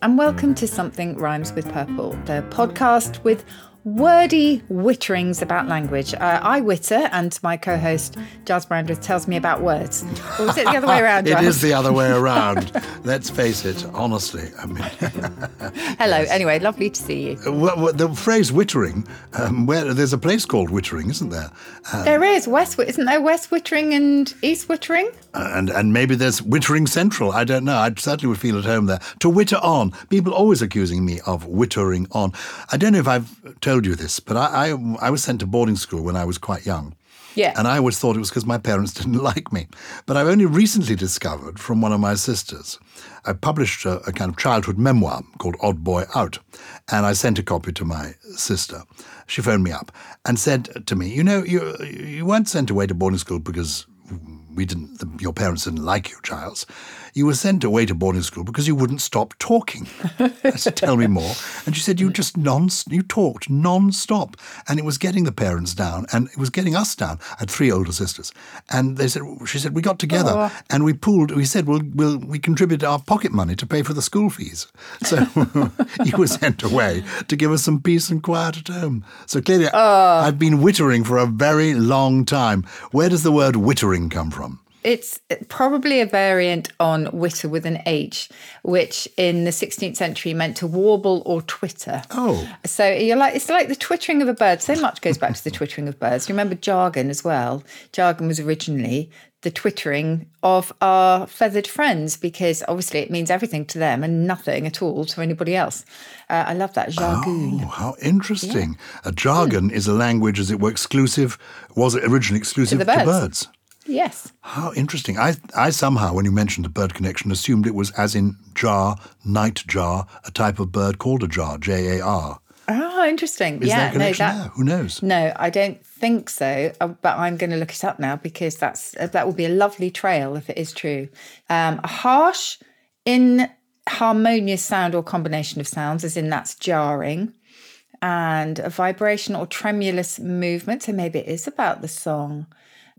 And welcome to Something Rhymes with Purple, the podcast with wordy witterings about language. Uh, I witter, and my co host, Giles Brandreth, tells me about words. Or is it the other way around, It is the other way around. Let's face it, honestly. I mean, Hello, anyway, lovely to see you. well, well, the phrase wittering, um, where there's a place called Wittering, isn't there? Uh, There is West, isn't there West Wittering and East Wittering? and and maybe there's Wittering Central. I don't know. I certainly would feel at home there. To witter on. People always accusing me of wittering on. I don't know if I've told you this, but I, I, I was sent to boarding school when I was quite young. Yeah. And I always thought it was because my parents didn't like me. But I've only recently discovered from one of my sisters. I published a, a kind of childhood memoir called Odd Boy Out. And I sent a copy to my sister. She phoned me up and said to me, You know, you, you weren't sent away to boarding school because we didn't, the, your parents didn't like you, Giles. You were sent away to boarding school because you wouldn't stop talking. I said, tell me more. And she said, you just non, you talked non-stop. And it was getting the parents down and it was getting us down. I had three older sisters. And they said, she said, we got together Oh. and we pooled, we said, we'll, we'll, we contributed our pocket money to pay for the school fees. So you were sent away to give us some peace and quiet at home. So clearly ah. I've been wittering for a very long time. Where does the word wittering come from? It's probably a variant on witter with an H, which in the 16th century meant to warble or twitter. Oh. So you're like it's like the twittering of a bird. So much goes back to the twittering of birds. Remember jargon as well. Jargon was originally the twittering of our feathered friends because obviously it means everything to them and nothing at all to anybody else. Uh, I love that jargon. Oh, how interesting. A jargon is a language, as it were, exclusive, was it originally exclusive to birds. birds? Yes. How interesting. I, I somehow, when you mentioned the bird connection, assumed it was as in jar, night jar, a type of bird called a jar, J A R. Oh, interesting. Is yeah, no, that? Who knows? No, I don't think so. uh, But I'm going to look it up now because that's uh, that will be a lovely trail if it is true. Um, a harsh, inharmonious sound or combination of sounds, as in that's jarring, and a vibration or tremulous movement. So maybe it is about the song.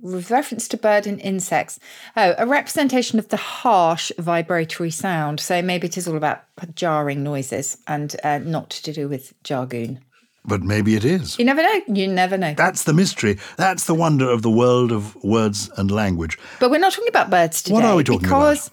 With reference to bird and insects. Oh, a representation of the harsh vibratory sound. So maybe it is all about jarring noises and uh, not to do with jargon. But maybe it is. You never know. You never know. That's the mystery. That's the wonder of the world of words and language. But we're not talking about birds today. What are we talking because,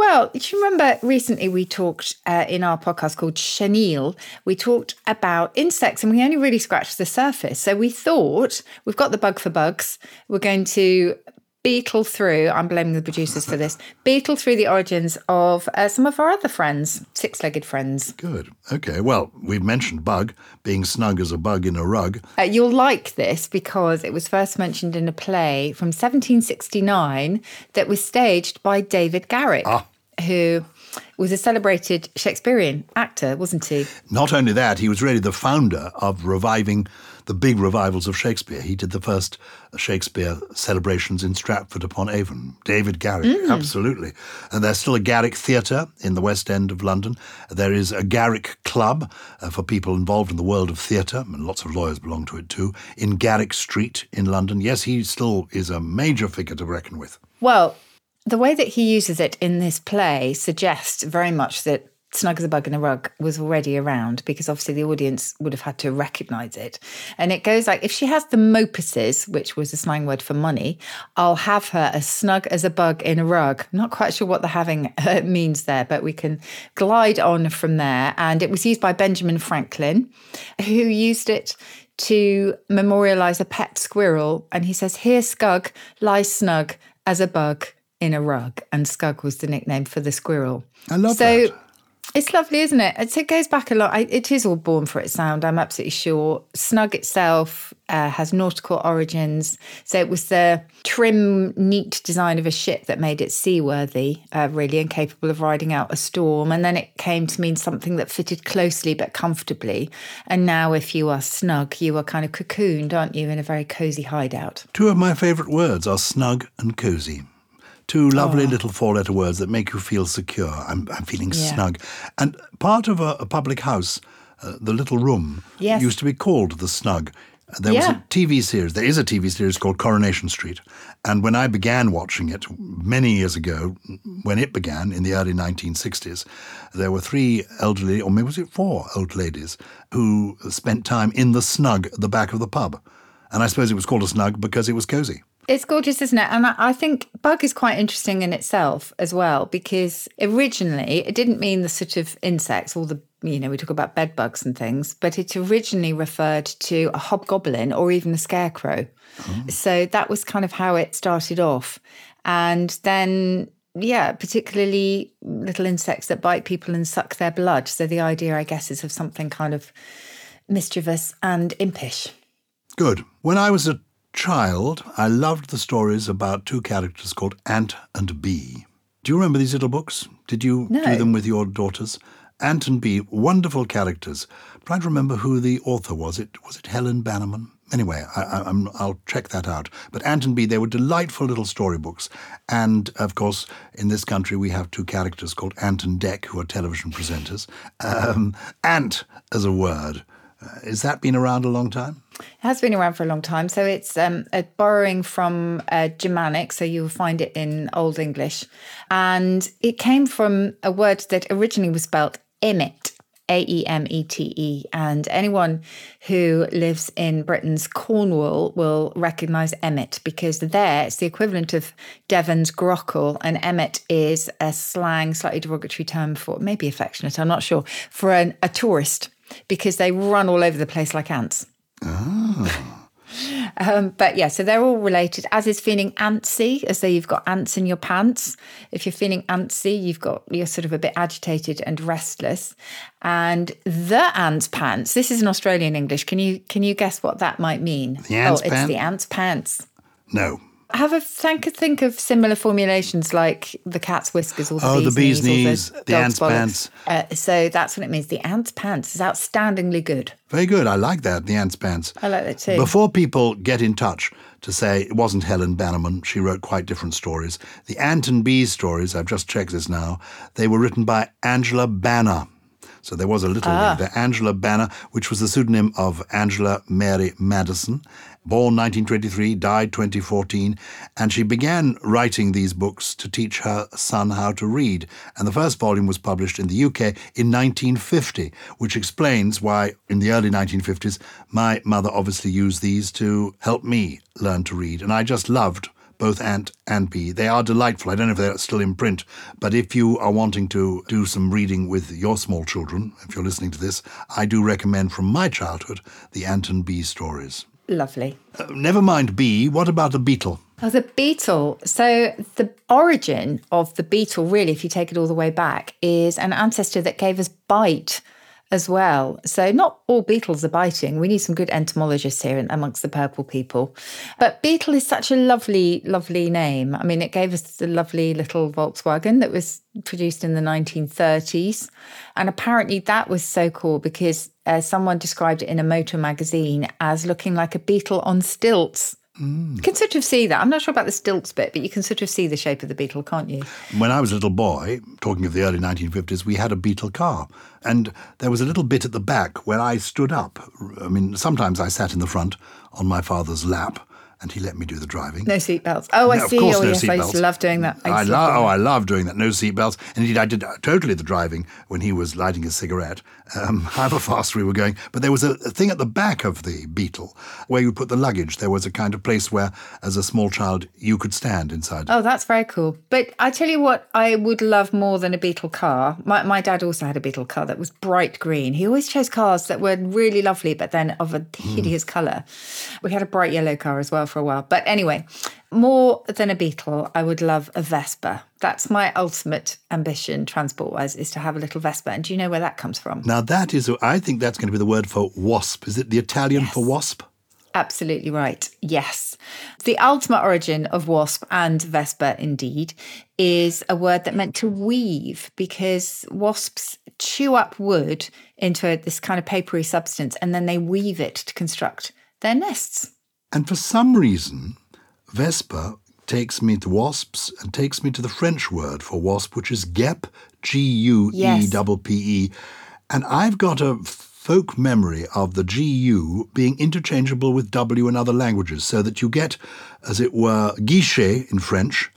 Well, do you remember recently we talked uh, in our podcast called Chenille, we talked about insects and we only really scratched the surface. So we thought we've got the bug for bugs. We're going to beetle through, I'm blaming the producers for this, beetle through the origins of uh, some of our other friends, six legged friends. Good. Okay. Well, we've mentioned bug, being snug as a bug in a rug. Uh, you'll like this because it was first mentioned in a play from 1769 that was staged by David Garrick, who was a celebrated Shakespearean actor, wasn't he? Not only that, he was really the founder of reviving the big revivals of Shakespeare. He did the first Shakespeare celebrations in Stratford upon Avon. David Garrick, absolutely. And there's still a Garrick Theatre in the West End of London. There is a Garrick Club uh, for people involved in the world of theatre, and lots of lawyers belong to it too, in Garrick Street in London. Yes, he still is a major figure to reckon with. Well, the way that he uses it in this play suggests very much that Snug as a Bug in a Rug was already around because obviously the audience would have had to recognize it. And it goes like if she has the mopuses, which was a slang word for money, I'll have her as snug as a bug in a rug. I'm not quite sure what the having means there, but we can glide on from there. And it was used by Benjamin Franklin, who used it to memorialize a pet squirrel. And he says, Here, Skugg lies snug as a bug in a rug. And Skugg was the nickname for the squirrel. I love that. so, that. It's lovely, isn't it? It's, it goes back a lot. I, it is all born for its sound, I'm absolutely sure. Snug itself uh, has nautical origins. So it was the trim, neat design of a ship that made it seaworthy, uh, really, and capable of riding out a storm. And then it came to mean something that fitted closely but comfortably. And now, if you are snug, you are kind of cocooned, aren't you, in a very cozy hideout. Two of my favourite words are snug and cosy. Two lovely little four letter words that make you feel secure. I'm, I'm feeling Yeah. snug. And part of a, a public house, uh, the little room, Yes. used to be called the snug. There was a TV series. There is a TV series called Coronation Street. And when I began watching it many years ago, when it began in the early 1960s, there were three elderly, or maybe was it four old ladies, who spent time in the snug at the back of the pub. And I suppose it was called a snug because it was cozy. It's gorgeous, isn't it? And I I think bug is quite interesting in itself as well, because originally it didn't mean the sort of insects, all the, you know, we talk about bed bugs and things, but it originally referred to a hobgoblin or even a scarecrow. Oh. So that was kind of how it started off. And then, yeah, particularly little insects that bite people and suck their blood. So the idea, I guess, is of something kind of mischievous and impish. Good. When I was a child, I loved the stories about two characters called Ant and Bee. Do you remember these little books? Did you No. do them with your daughters? Ant and Bee, wonderful characters. I'm trying to remember who the author was. It was it Helen Bannerman. Anyway, I, I, I'm, I'll check that out. But Ant and Bee, they were delightful little storybooks. And of course, in this country, we have two characters called Ant and Dec, who are television presenters. Um, ant as a word. Uh, has that been around a long time? It has been around for a long time. So it's um, a borrowing from uh, Germanic. So you'll find it in Old English. And it came from a word that originally was spelled emmet, A E M E T E. And anyone who lives in Britain's Cornwall will recognise emmet because there it's the equivalent of Devon's grockle. And emmet is a slang, slightly derogatory term for, maybe affectionate, I'm not sure, for an, a tourist because they run all over the place like ants. Um, but yeah, so they're all related, as is feeling antsy, as though you've got ants in your pants. If you're feeling antsy, you've got you're sort of a bit agitated and restless. And the ant's pants. This is an Australian English. Can you can you guess what that might mean? The ant's oh, it's the ant's pants. No. Have a think think of similar formulations like the cat's whiskers or the Oh, bee's the bee's knees, knees, the ant's bollocks. pants. Uh, so that's what it means. The ant's pants is outstandingly good. Very good. I like that, the Ant's Pants. I like that too. Before people get in touch to say it wasn't Helen Bannerman, she wrote quite different stories. The Ant and Bee stories, I've just checked this now, they were written by Angela Banner. So there was a little Ah. link there. Angela Banner, which was the pseudonym of Angela Mary Madison, born 1923, died 2014, and she began writing these books to teach her son how to read. And the first volume was published in the UK in 1950, which explains why in the early 1950s my mother obviously used these to help me learn to read. And I just loved both Ant and Bee. They are delightful. I don't know if they're still in print, but if you are wanting to do some reading with your small children, if you're listening to this, I do recommend from my childhood the Ant and Bee stories. Lovely. Uh, never mind bee, what about the beetle? Oh, the beetle. So, the origin of the beetle, really, if you take it all the way back, is an ancestor that gave us bite as well. So, not all beetles are biting. We need some good entomologists here amongst the purple people. But beetle is such a lovely, lovely name. I mean, it gave us the lovely little Volkswagen that was produced in the 1930s. And apparently, that was so cool because uh, someone described it in a motor magazine as looking like a beetle on stilts. You can sort of see that. I'm not sure about the stilts bit, but you can sort of see the shape of the beetle, can't you? When I was a little boy, talking of the early 1950s, we had a Beetle car. And there was a little bit at the back where I stood up. I mean, sometimes I sat in the front on my father's lap and he let me do the driving. No seatbelts. Oh, I No, of see. oh, no yes, I used to love doing that. I to love. Oh. I love doing that. No seatbelts. And indeed, I did uh, totally the driving when he was lighting his cigarette. Um, however fast we were going. But there was a, a thing at the back of the Beetle where you put the luggage. There was a kind of place where, as a small child, you could stand inside. Oh, that's very cool. But I tell you what, I would love more than a Beetle car. My, my dad also had a Beetle car that was bright green. He always chose cars that were really lovely, but then of a hideous colour. We had a bright yellow car as well for a while. But anyway, more than a Beetle, I would love a Vespa. That's my ultimate ambition, transport wise, is to have a little Vespa. And do you know where that comes from? Now that is, I think that's going to be the word for wasp. Is it the Italian for wasp? Absolutely right. Yes. The ultimate origin of wasp and vespa, indeed, is a word that meant to weave because wasps chew up wood into this kind of papery substance and then they weave it to construct their nests. And for some reason, Vespa takes me to wasps and takes me to the French word for wasp, which is guêpe, G U E P P E. And I've got a folk memory of the GU being interchangeable with W in other languages, so that you get, as it were, guichet in French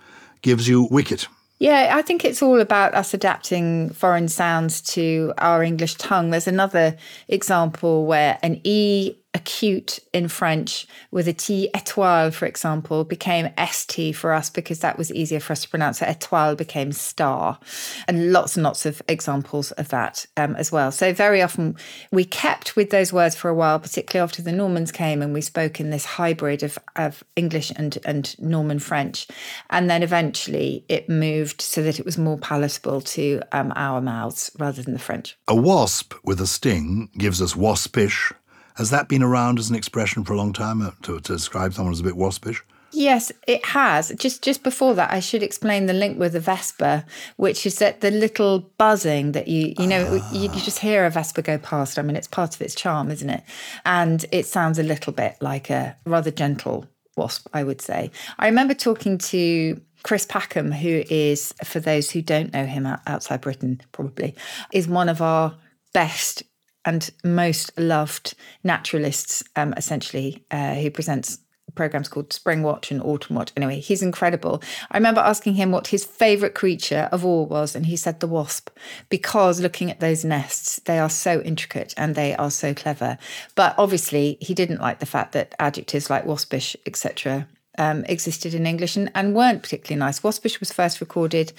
gives you wicket. Yeah, I think it's all about us adapting foreign sounds to our English tongue. There's another example where an E acute in French with a T étoile, for example, became ST for us because that was easier for us to pronounce. So étoile became star. And lots and lots of examples of that um, as well. So very often we kept with those words for a while, particularly after the Normans came and we spoke in this hybrid of, of English and, and Norman French. And then eventually it moved so that it was more palatable to um, our mouths rather than the French. A wasp with a sting gives us waspish, has that been around as an expression for a long time uh, to, to describe someone as a bit waspish? Yes, it has. Just just before that, I should explain the link with the Vespa, which is that the little buzzing that you you know you, you, just hear a Vespa go past. I mean, it's part of its charm, isn't it? And it sounds a little bit like a rather gentle wasp, I would say. I remember talking to Chris Packham, who is, for those who don't know him outside Britain, probably is one of our best and most loved naturalists, um, essentially, uh, who presents programs called Spring Watch and Autumn Watch. Anyway, he's incredible. I remember asking him what his favorite creature of all was, and he said the wasp, because looking at those nests, they are so intricate and they are so clever. But obviously, he didn't like the fact that adjectives like waspish, etc., um, existed in English and, and weren't particularly nice. Waspish was first recorded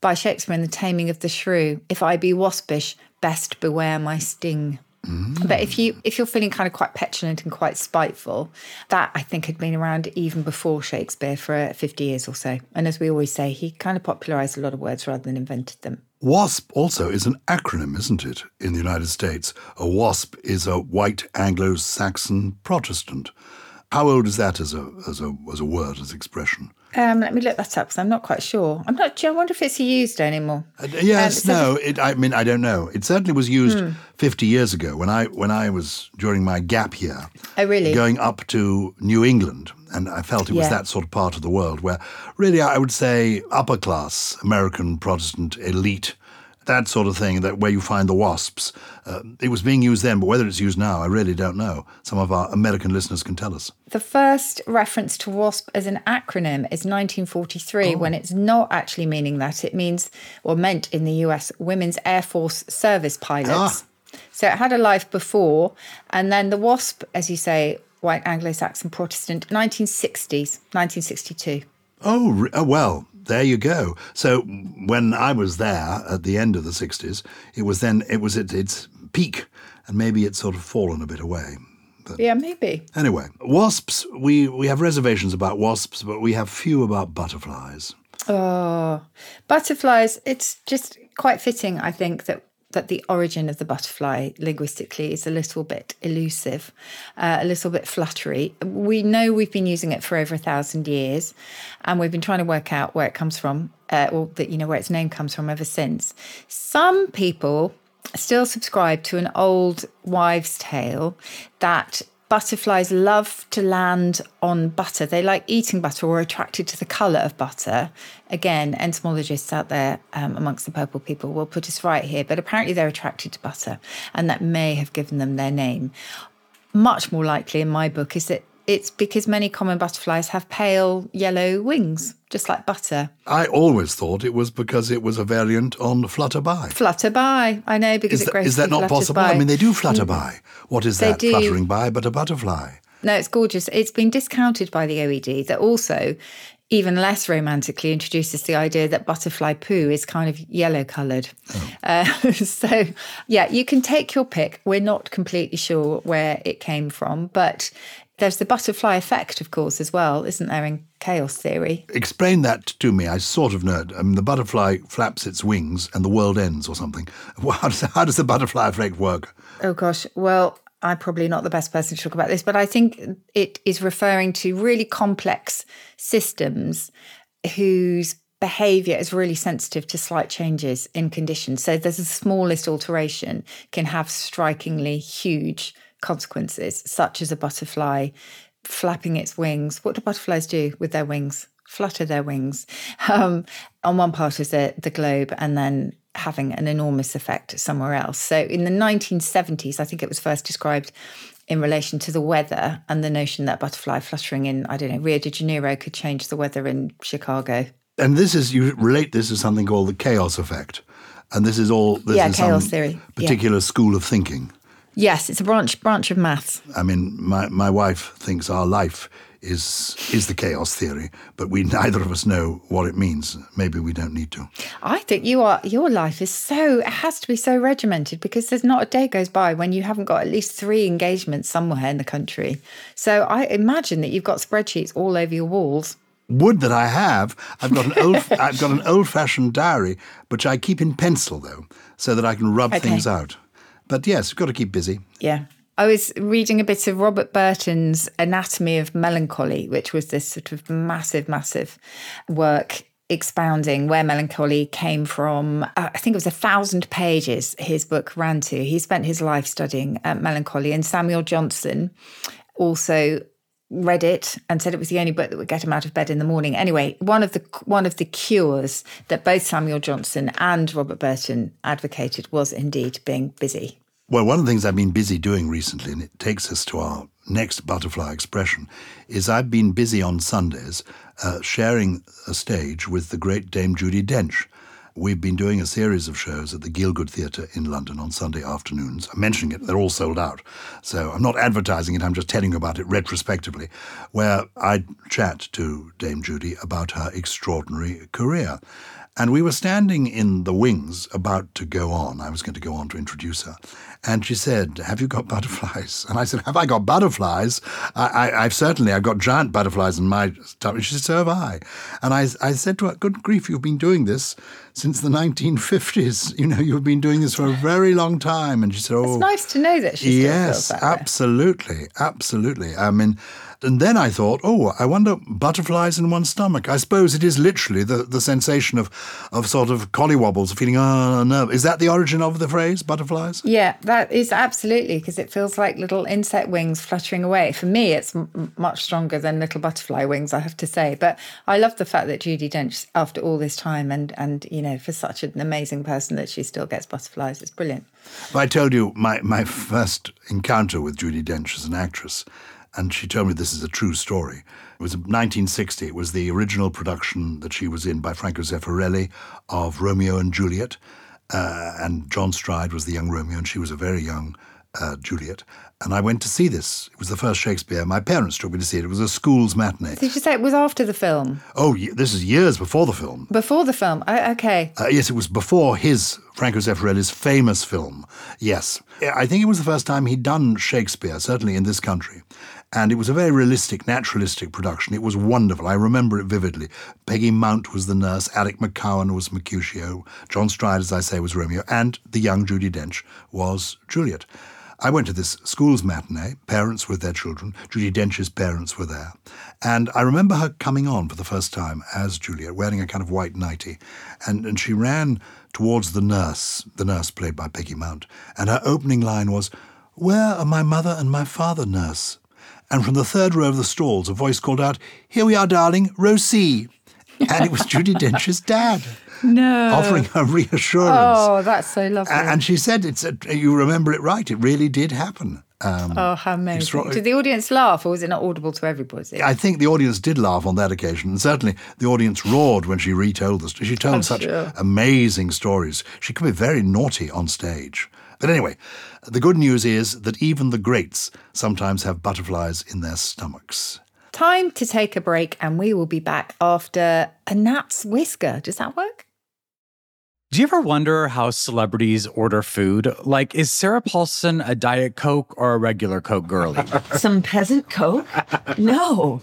by Shakespeare in The Taming of the Shrew. If I be waspish, best beware my sting. Mm. But if you if you're feeling kind of quite petulant and quite spiteful, that I think had been around even before Shakespeare for 50 years or so. And as we always say, he kind of popularized a lot of words rather than invented them. WASP also is an acronym, isn't it, in the United States? A WASP is a white Anglo Saxon Protestant. How old is that as a, as a, as a word, as expression? Um, let me look that up because I'm not quite sure. I'm not. I wonder if it's used anymore. Uh, yes, um, no. It, I mean, I don't know. It certainly was used hmm. 50 years ago when I when I was during my gap year. Oh, really? Going up to New England, and I felt it was yeah. that sort of part of the world where, really, I would say upper class American Protestant elite that sort of thing, that where you find the wasps. Uh, it was being used then, but whether it's used now, I really don't know. Some of our American listeners can tell us. The first reference to WASP as an acronym is 1943, oh. when it's not actually meaning that. It means, or meant in the US, Women's Air Force Service Pilots. Ah. So it had a life before, and then the WASP, as you say, white Anglo-Saxon Protestant, 1960s, 1962. Oh, oh well, there you go. So when I was there at the end of the 60s, it was then, it was at its peak, and maybe it's sort of fallen a bit away. But yeah, maybe. Anyway, wasps, we, we have reservations about wasps, but we have few about butterflies. Oh, butterflies, it's just quite fitting, I think, that that the origin of the butterfly linguistically is a little bit elusive, uh, a little bit fluttery. We know we've been using it for over a thousand years, and we've been trying to work out where it comes from, uh, or that you know where its name comes from ever since. Some people still subscribe to an old wives' tale that butterflies love to land on butter. They like eating butter or are attracted to the colour of butter. Again, entomologists out there um, amongst the purple people will put us right here, but apparently they're attracted to butter, and that may have given them their name. Much more likely in my book is that it's because many common butterflies have pale yellow wings, just like butter. I always thought it was because it was a variant on flutterby. Flutterby, I know, because it's is it Is that not possible? By. I mean, they do mm. What is they that, do. fluttering by but a butterfly? No, it's gorgeous. It's been discounted by the OED that also even less romantically introduces the idea that butterfly poo is kind of yellow coloured. Oh. Uh, so, yeah, you can take your pick. We're not completely sure where it came from, but there's the butterfly effect, of course, as well, isn't there, in chaos theory? Explain that to me. I sort of know it. I mean, the butterfly flaps its wings and the world ends or something. How does, how does the butterfly effect work? Oh, gosh. Well, I'm probably not the best person to talk about this, but I think it is referring to really complex systems whose behavior is really sensitive to slight changes in conditions. So there's the smallest alteration can have strikingly huge consequences, such as a butterfly flapping its wings. What do butterflies do with their wings? Flutter their wings um, on one part of the, the globe and then having an enormous effect somewhere else. So in the 1970s, I think it was first described in relation to the weather and the notion that butterfly fluttering in, I don't know, Rio de Janeiro could change the weather in Chicago. And this is, you relate this to something called the chaos effect. And this is all, this yeah, is chaos some theory. particular school of thinking. Yes, it's a branch branch of maths. I mean, my, my wife thinks our life is is the chaos theory, but we neither of us know what it means. Maybe we don't need to. I think you are your life is so it has to be so regimented because there's not a day goes by when you haven't got at least three engagements somewhere in the country. So I imagine that you've got spreadsheets all over your walls. Would that I have. I've got an old I've got an old fashioned diary, which I keep in pencil though, so that I can rub Okay. things out. But yes, we've got to keep busy. Yeah. I was reading a bit of Robert Burton's Anatomy of Melancholy, which was this sort of massive, massive work expounding where melancholy came from. Uh, I think it was a thousand pages his book ran to. He spent his life studying uh, melancholy, and Samuel Johnson also read it and said it was the only book that would get him out of bed in the morning. Anyway, one of the one of the cures that both Samuel Johnson and Robert Burton advocated was indeed being busy. Well, one of the things I've been busy doing recently, and it takes us to our next butterfly expression, is I've been busy on Sundays uh, sharing a stage with the great Dame Judi Dench. We've been doing a series of shows at the Gielgud Theatre in London on Sunday afternoons. I'm mentioning it, they're all sold out. So I'm not advertising it, I'm just telling you about it retrospectively, where I chat to Dame Judi about her extraordinary career. And we were standing in the wings about to go on. I was going to go on to introduce her. And she said, Have you got butterflies? And I said, Have I got butterflies? I, I, I've certainly, I've got giant butterflies in my stomach. She said, So have I. And I, I said to her, Good grief, you've been doing this since the 1950s. You know, you've been doing this for a very long time. And she said, Oh, It's nice to know that she yes, absolutely, absolutely. I mean, and then I thought, oh, I wonder butterflies in one's stomach. I suppose it is literally the, the sensation of, of sort of collywobbles, feeling, oh, no. Is that the origin of the phrase, butterflies? Yeah, that is absolutely because it feels like little insect wings fluttering away. For me, it's m- much stronger than little butterfly wings, I have to say. But I love the fact that Judi Dench, after all this time, and and you know, for such an amazing person, that she still gets butterflies. It's brilliant. I told you my, my first encounter with Judi Dench as an actress, and she told me this is a true story. It was 1960. It was the original production that she was in by Franco Zeffirelli of Romeo and Juliet. Uh, and John Stride was the young Romeo, and she was a very young uh, Juliet. And I went to see this. It was the first Shakespeare. My parents took me to see it. It was a school's matinee. Did you say it was after the film? Oh, this is years before the film. Before the film? Oh, okay. Uh, yes, it was before his Franco Zeffirelli's famous film. Yes, I think it was the first time he'd done Shakespeare, certainly in this country, and it was a very realistic, naturalistic production. It was wonderful. I remember it vividly. Peggy Mount was the nurse, Alec McCowen was Mercutio, John Stride, as I say, was Romeo, and the young Judi Dench was Juliet. I went to this school's matinee, parents with their children. Judi Dench's parents were there. And I remember her coming on for the first time as Juliet, wearing a kind of white nightie. And, and she ran towards the nurse, the nurse played by Peggy Mount. And her opening line was, Where are my mother and my father, nurse? And from the third row of the stalls, a voice called out, Here we are, darling, row C. And it was Judi Dench's dad No. offering her reassurance. Oh, that's so lovely. And she said, "It's a, you remember it right. It really did happen." Um, oh, how amazing. Did the audience laugh or was it not audible to everybody? I think the audience did laugh on that occasion, and certainly the audience roared when she retold the story. She told I'm such sure. amazing stories. She could be very naughty on stage. But anyway, the good news is that even the greats sometimes have butterflies in their stomachs. Time to take a break and we will be back after a gnat's whisker. Does that work? Do you ever wonder how celebrities order food? Like, is Sarah Paulson a Diet Coke or a regular Coke girlie? Some peasant coke? No.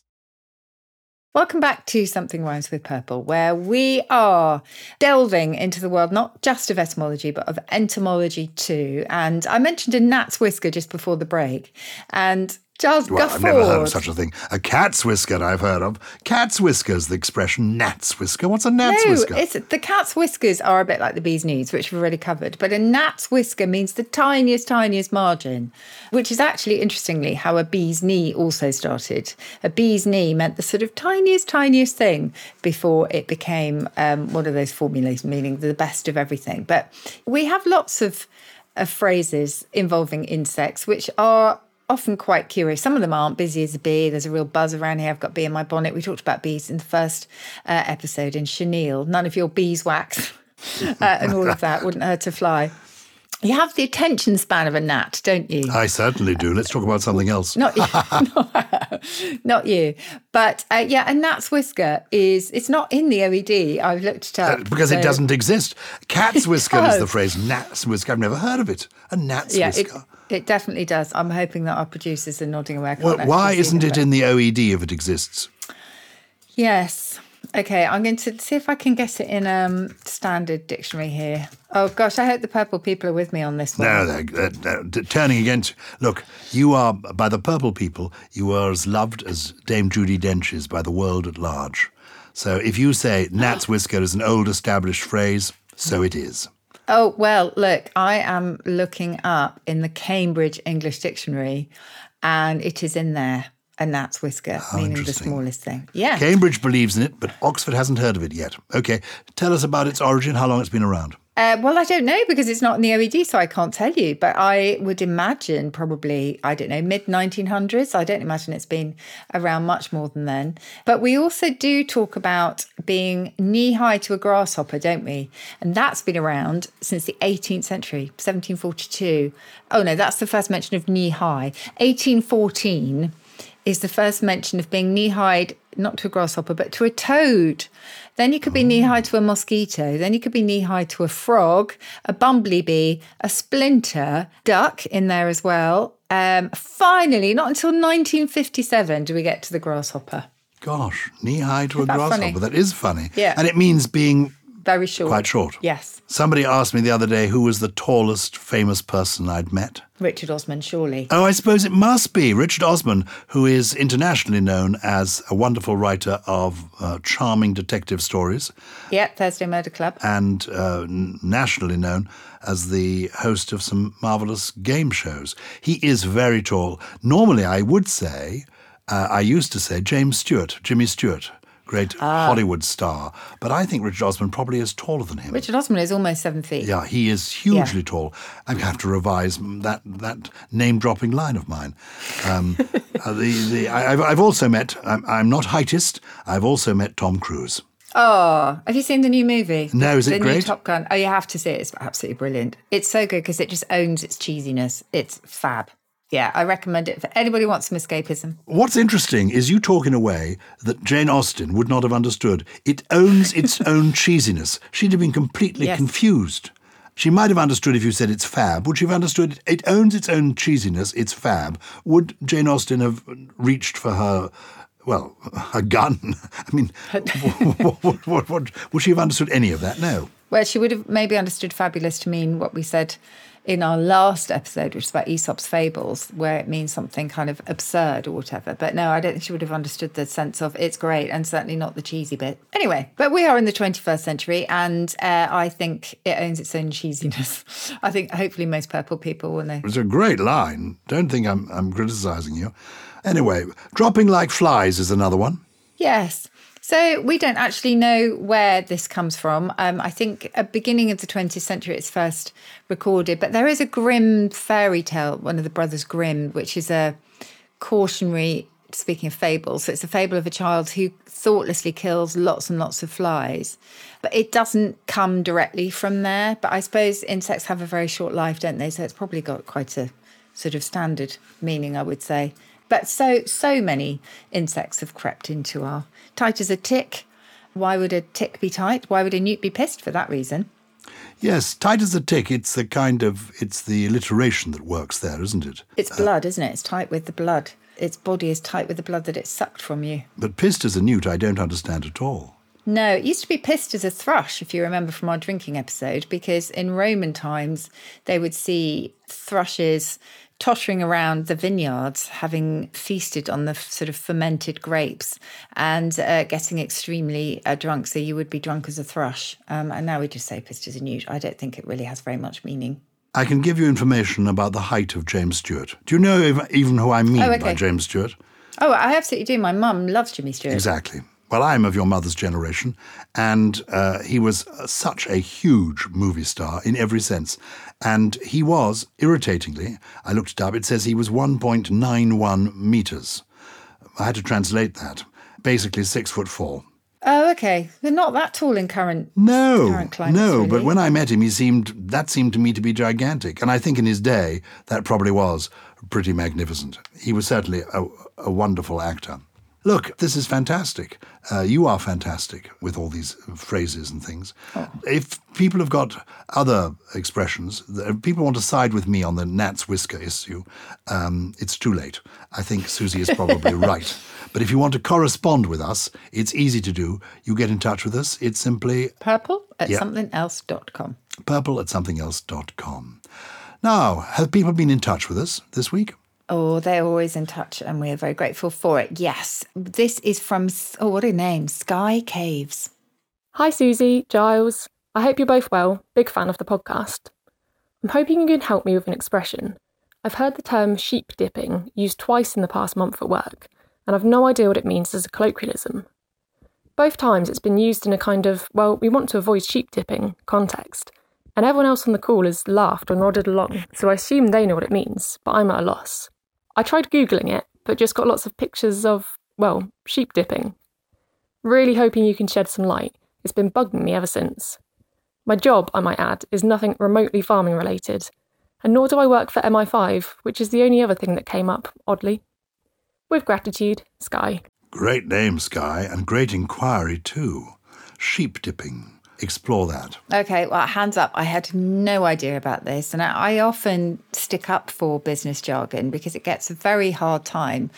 Welcome back to Something Rhymes with Purple, where we are delving into the world not just of etymology, but of entomology too. And I mentioned a gnat's whisker just before the break. And Giles Well, I've never heard of such a thing. A cat's whisker I've heard of. Cat's whiskers, the expression gnat's whisker. What's a gnat's no, whisker? it's the cat's whiskers are a bit like the bee's knees, which we've already covered. But a gnat's whisker means the tiniest, tiniest margin, which is actually interestingly how a bee's knee also started. A bee's knee meant the sort of tiniest, tiniest thing before it became um, one of those formulas meaning the best of everything. But we have lots of, of phrases involving insects, which are often quite curious. Some of them aren't busy as a bee. There's a real buzz around here. I've got bee in my bonnet. We talked about bees in the first uh, episode in Chenille. None of your beeswax uh, and all of that wouldn't hurt a fly. You have the attention span of a gnat, don't you? I certainly do. Let's talk about something else. Not you, not, you. But uh, yeah, a gnat's whisker is it's not in the OED. I've looked it up Uh, because it doesn't exist. Cat's whisker is the phrase. Gnat's whisker. I've never heard of it. A gnat's Yeah, whisker. it definitely does. I'm hoping that our producers are nodding away. Well, why isn't it in the OED if it exists? Yes. Okay, I'm going to see if I can get it in um standard dictionary here. Oh gosh, I hope the purple people are with me on this one. No, they're, they're- they're turning against. Look, you are, by the purple people, you are as loved as Dame Judi Dench is by the world at large. So if you say gnat's whisker is an old established phrase, so it is. Oh well, look, I am looking up in the Cambridge English Dictionary, and it is in there. And that's whisker, meaning the smallest thing. Yeah. Cambridge believes in it, but Oxford hasn't heard of it yet. Okay, tell us about its origin, how long it's been around. Uh, well, I don't know because it's not in the OED, so I can't tell you. But I would imagine probably, I don't know, mid 1900s. I don't imagine it's been around much more than then. But we also do talk about being knee high to a grasshopper, don't we? And that's been around since the 18th century, 1742. Oh, no, that's the first mention of knee high. 1814 is the first mention of being knee high, not to a grasshopper, but to a toad. Then you could be knee high to a mosquito. Then you could be knee high to a frog, a bumblebee, a splinter, duck in there as well. Um, finally, not until 1957 do we get to the grasshopper. Gosh, knee high to a grasshopper. funny? That is funny. Yeah. And it means being Very short. quite short. Yes. Somebody asked me the other day who was the tallest famous person I'd met. Richard Osman, surely. Oh, I suppose it must be Richard Osman, who is internationally known as a wonderful writer of uh, charming detective stories Yep, Thursday Murder Club. and uh, nationally known as the host of some marvelous game shows. He is very tall. Normally, I would say, uh, I used to say James Stewart, Jimmy Stewart, great Ah. Hollywood star. But I think Richard Osman probably is taller than him. Richard Osman is almost seven feet. Yeah, he is hugely tall. I'm going to have to revise that that name dropping line of mine. Um, uh, the, the, I, I've, I've also met, I'm, I'm not heightist, I've also met Tom Cruise. Oh, have you seen the new movie? No, is it the new great? Top Gun. Oh, you have to see it. It's absolutely brilliant. It's so good because it just owns its cheesiness. It's fab. Yeah, I recommend it for anybody who wants some escapism. What's interesting is you talk in a way that Jane Austen would not have understood. It owns its own cheesiness. She'd have been completely Yes. confused. She might have understood if you said it's fab. Would she have understood it? It owns its own cheesiness. It's fab. Would Jane Austen have reached for her, well, a gun? I mean, what, what, what, what, would she have understood any of that? No. Well, she would have maybe understood fabulous to mean what we said in our last episode, which is about Aesop's fables, where it means something kind of absurd or whatever. But no, I don't think she would have understood the sense of it's great and certainly not the cheesy bit. Anyway, but we are in the 21st century and uh, I think it owns its own cheesiness. I think hopefully most purple people will know. It's a great line. Don't think I'm, I'm criticizing you. Anyway, dropping like flies is another one. Yes. So we don't actually know where this comes from. Um, I think at beginning of the 20th century it's first recorded, but there is a Grimm fairy tale, one of the brothers Grimm, which is a cautionary. Speaking of fables, so it's a fable of a child who thoughtlessly kills lots and lots of flies. But it doesn't come directly from there. But I suppose insects have a very short life, don't they? So it's probably got quite a sort of standard meaning, I would say. But so so many insects have crept into our tight as a tick. Why would a tick be tight? Why would a newt be pissed for that reason? Yes, tight as a tick. It's the kind of it's the alliteration that works there, isn't it? It's uh, blood, isn't it? It's tight with the blood. its body is tight with the blood that it's sucked from you. But pissed as a newt, I don't understand at all. No, it used to be pissed as a thrush, if you remember from our drinking episode, because in Roman times they would see thrushes tottering around the vineyards, having feasted on the sort of fermented grapes and uh, getting extremely uh, drunk. So you would be drunk as a thrush. Um, and now we just say pissed as a newt. I don't think it really has very much meaning. I can give you information about the height of James Stewart. Do you know even who I mean Oh, by. James Stewart? Oh, I absolutely do. My mum loves Jimmy Stewart. Exactly. Well, I'm of your mother's generation, and uh, he was uh, such a huge movie star in every sense. And he was, irritatingly, I looked it up, it says he was 1.91 meters. I had to translate that. Basically, six foot four. Oh, okay. They're not that tall in current No, current climates, no. But when I met him, he seemed that seemed to me to be gigantic, and I think in his day that probably was pretty magnificent. He was certainly a, a wonderful actor. Look, this is fantastic. Uh, you are fantastic with all these phrases and things. If people have got other expressions, if people want to side with me on the gnat's whisker issue, um, it's too late. I think Susie is probably right. But if you want to correspond with us, it's easy to do. You get in touch with us. It's simply purple at Yeah. somethinelse.com. purple at somethinelse.com. Now, have people been in touch with us this week? Oh, they're always in touch, and we are very grateful for it. Yes, this is from oh, what a name, Sky Caves. Hi, Susie, Giles. I hope you're both well. Big fan of the podcast. I'm hoping you can help me with an expression. I've heard the term sheep dipping used twice in the past month at work, and I've no idea what it means as a colloquialism. Both times it's been used in a kind of, well, we want to avoid sheep dipping context, and everyone else on the call has laughed or nodded along, so I assume they know what it means, but I'm at a loss. I tried Googling it, but just got lots of pictures of, well, sheep dipping. Really hoping you can shed some light. It's been bugging me ever since. My job, I might add, is nothing remotely farming related, and nor do I work for MI5, which is the only other thing that came up, oddly. With gratitude, Sky. Great name, Sky, and great inquiry, too. Sheep dipping. Explore that. Okay, well, hands up. I had no idea about this. And I I often stick up for business jargon because it gets a very hard time.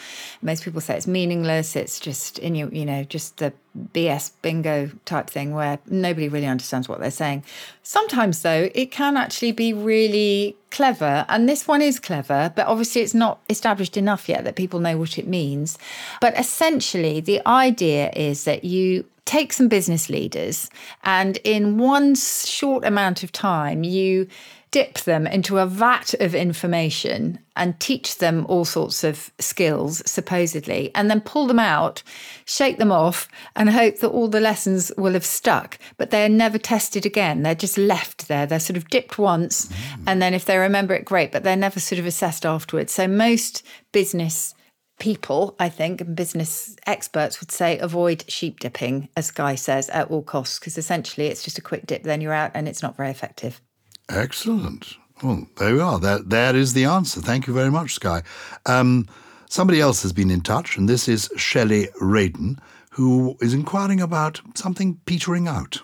Most people say it's meaningless. It's just, in you, you know, just the BS bingo type thing where nobody really understands what they're saying. Sometimes, though, it can actually be really clever. And this one is clever, but obviously it's not established enough yet that people know what it means. But essentially, the idea is that you take some business leaders and in one short amount of time you dip them into a vat of information and teach them all sorts of skills supposedly and then pull them out shake them off and hope that all the lessons will have stuck. But they're never tested again. They're just left there. They're sort of dipped once mm. and then if they remember it great but they're never sort of assessed afterwards. So most business people, I think, and business experts would say avoid sheep dipping, as Guy says, at all costs, because essentially it's just a quick dip, then you're out, and it's not very effective. Excellent. Well, there we are. That, that is the answer. Thank you very much, Sky. Um, somebody else has been in touch, and this is Shelley Radin, who is inquiring about something petering out.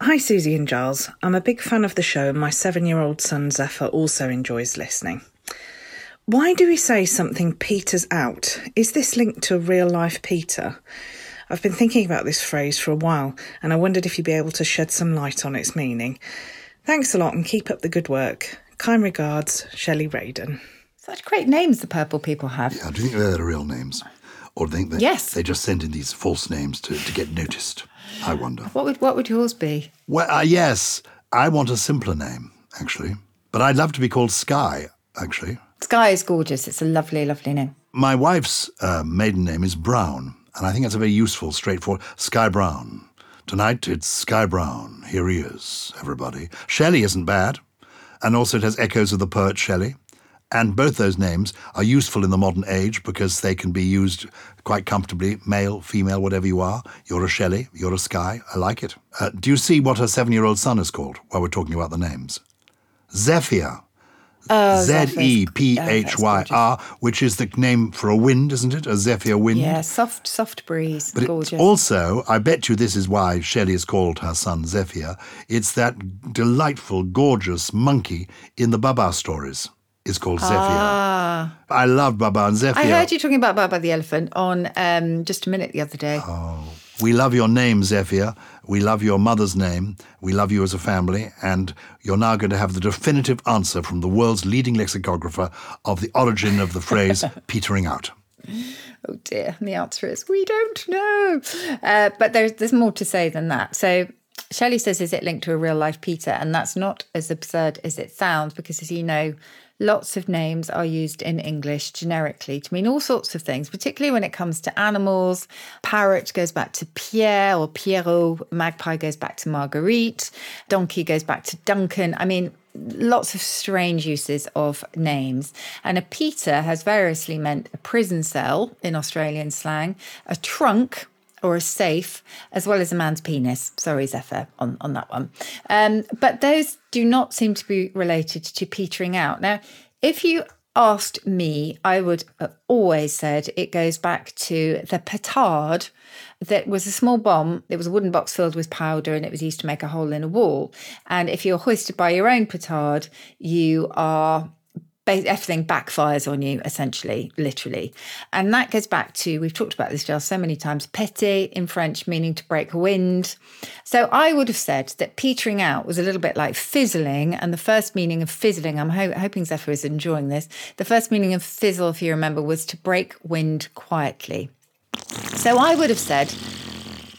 Hi, Susie and Giles. I'm a big fan of the show, and my seven year old son Zephyr also enjoys listening. Why do we say something peters out? Is this linked to a real life Peter? I've been thinking about this phrase for a while, and I wondered if you'd be able to shed some light on its meaning. Thanks a lot and keep up the good work. Kind regards, Shelley Radin. Such great names the purple people have. Yeah, do you think they're real names? Or do you think they, Yes. they just send in these false names to, to get noticed? I wonder. What would what would yours be? Well, uh, yes, I want a simpler name, actually. But I'd love to be called Sky, actually. Sky is gorgeous. It's a lovely, lovely name. My wife's uh, maiden name is Brown, and I think that's a very useful, straightforward Sky Brown. Tonight it's Sky Brown. Here he is, everybody. Shelley isn't bad, and also it has echoes of the poet Shelley. And both those names are useful in the modern age because they can be used quite comfortably, male, female, whatever you are. You're a Shelley, you're a Sky. I like it. Uh, do you see what her seven year old son is called while we're talking about the names? Zephyr. Oh, Z E P oh, H Y. R, which is the name for a wind, isn't it? A Zephyr wind. Yeah, soft, soft breeze. But gorgeous. it's also, I bet you this is why Shelley has called her son Zephyr. It's that delightful, gorgeous monkey in the Babar stories. is called Zephyr. Ah. I love Babar and Zephyr. I heard you talking about Babar the elephant on um, just a minute the other day. We love your name, Zephyr. We love your mother's name. We love you as a family. And you're now going to have the definitive answer from the world's leading lexicographer of the origin of the phrase petering out. Oh dear. And the answer is we don't know. Uh, but there's there's more to say than that. So Shelley says, is it linked to a real life Peter? And that's not as absurd as it sounds, because as you know, lots of names are used in English generically to mean all sorts of things, particularly when it comes to animals. Parrot goes back to Pierre or Pierrot, magpie goes back to Marguerite, donkey goes back to Duncan. I mean, lots of strange uses of names. And a Peter has variously meant a prison cell in Australian slang, a trunk or a safe, as well as a man's penis. Sorry, Zephyr, on, on that one. Um, but those do not seem to be related to petering out. Now, if you asked me, I would have always said it goes back to the petard that was a small bomb. It was a wooden box filled with powder and it was used to make a hole in a wall. And if you're hoisted by your own petard, you are everything backfires on you essentially literally and that goes back to we've talked about this Giles so many times péter in french meaning to break wind so i would have said that petering out was a little bit like fizzling and the first meaning of fizzling i'm ho- hoping zephyr is enjoying this the first meaning of fizzle if you remember was to break wind quietly so i would have said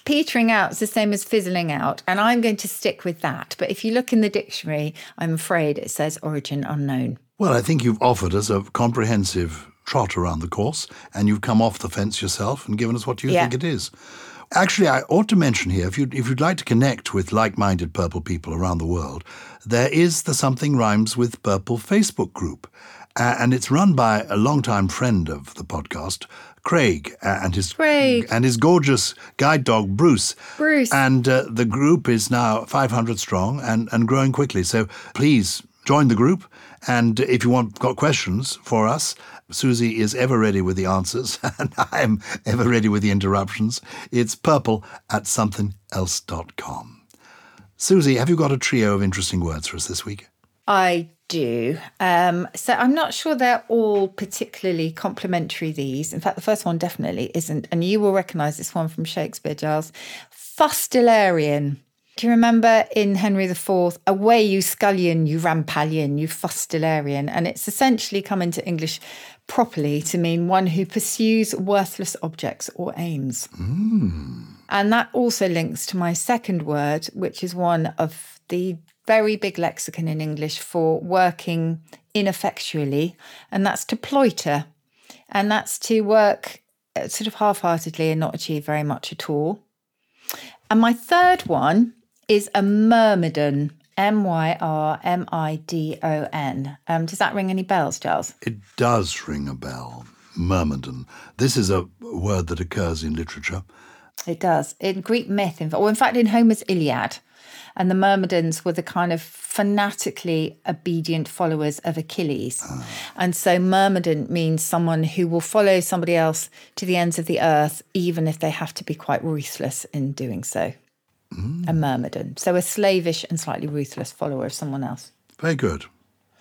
petering out is the same as fizzling out, and I'm going to stick with that. But if you look in the dictionary, I'm afraid it says origin unknown. Well, I think you've offered us a comprehensive trot around the course, and you've come off the fence yourself and given us what you Yeah. think it is. Actually, I ought to mention here, if you'd, if you'd like to connect with like-minded purple people around the world, there is the Something Rhymes with Purple Facebook group. Uh, and it's run by a longtime friend of the podcast, Craig, uh, and his Craig. and his gorgeous guide dog Bruce. Bruce. And uh, the group is now 500 strong and, and growing quickly. So please join the group. And if you want got questions for us, Susie is ever ready with the answers, and I'm ever ready with the interruptions. It's purple at somethinelse.com. Susie, have you got a trio of interesting words for us this week? I do. Um, so I'm not sure they're all particularly complimentary, these. In fact, the first one definitely isn't. And you will recognize this one from Shakespeare, Giles. Fustilarian. Do you remember in Henry IV, away you scullion, you rampallion, you fustilarian? And it's essentially come into English properly to mean one who pursues worthless objects or aims. And that also links to my second word, which is one of the very big lexicon in English for working ineffectually, and that's to ploiter. And that's to work uh, sort of half heartedly and not achieve very much at all. And my third one is a myrmidon. M Y R M I D O N. Um, does that ring any bells, Giles? It does ring a bell. Myrmidon. This is a word that occurs in literature. It does. In Greek myth, in, or in fact in Homer's Iliad. And the Myrmidons were the kind of fanatically obedient followers of Achilles. And so Myrmidon means someone who will follow somebody else to the ends of the earth, even if they have to be quite ruthless in doing so. A Myrmidon. So a slavish and slightly ruthless follower of someone else. Very good.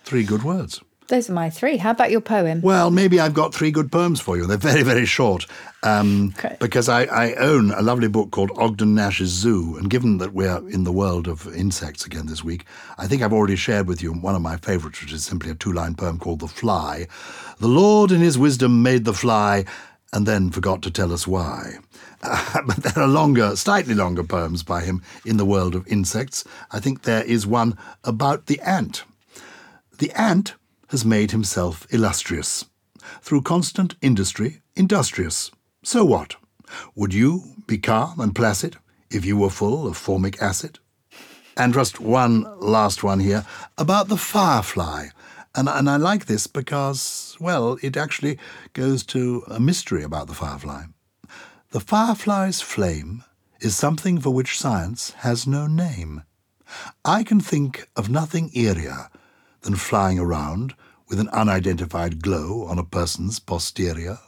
Three good words. Those are my three. How about your poem? Well, maybe I've got three good poems for you. They're very, very short. Um, Okay. Because I, I own a lovely book called Ogden Nash's Zoo. And given that we're in the world of insects again this week, I think I've already shared with you one of my favorites, which is simply a two line poem called The Fly. The Lord in his wisdom made the fly and then forgot to tell us why. but there are longer, slightly longer poems by him in the world of insects. I think there is one about the ant. The ant has made himself illustrious. Through constant industry, industrious. So what? Would you be calm and placid if you were full of formic acid? And just one last one here about the firefly. And, and I like this because, well, it actually goes to a mystery about the firefly. The firefly's flame is something for which science has no name. I can think of nothing eerier than flying around with an unidentified glow on a person's posterior.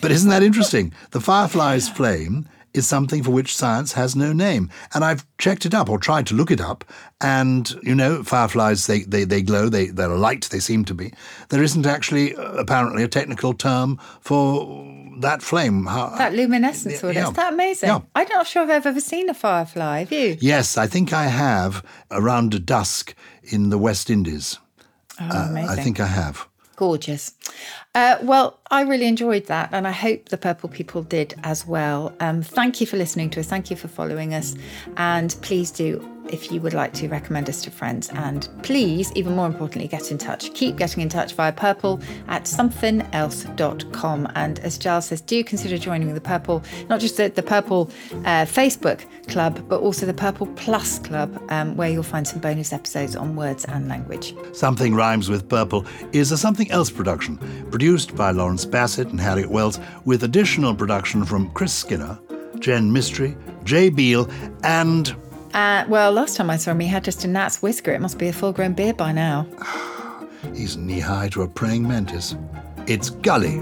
But isn't that interesting? The firefly's flame is something for which science has no name. And I've checked it up or tried to look it up. And, you know, fireflies, they, they, they glow, they, they're a light, they seem to be. There isn't actually, uh, apparently, a technical term for that flame. How, That luminescence order. Yeah. Is that amazing? Yeah. I'm not sure if I've ever seen a firefly. Have you? Yes, I think I have around dusk in the West Indies. Oh, amazing. I think I have. Gorgeous. Uh, well, I really enjoyed that, and I hope the Purple people did as well. Um, thank you for listening to us. Thank you for following us. And please do, if you would like to, recommend us to friends. And please, even more importantly, get in touch. Keep getting in touch via purple at somethinelse.com. And as Giles says, do consider joining the Purple, not just the, the Purple uh, Facebook club, but also the Purple Plus club, um, where you'll find some bonus episodes on words and language. Something Rhymes with Purple is a Something Else production, produced by Lawrence Bassett and Harriet Wells, with additional production from Chris Skinner, Jen Mystery, Jay Beale, and Uh, well, last time I saw him, he had just a gnat's whisker. It must be a full grown beard by now. he's knee high to a praying mantis. It's Gully.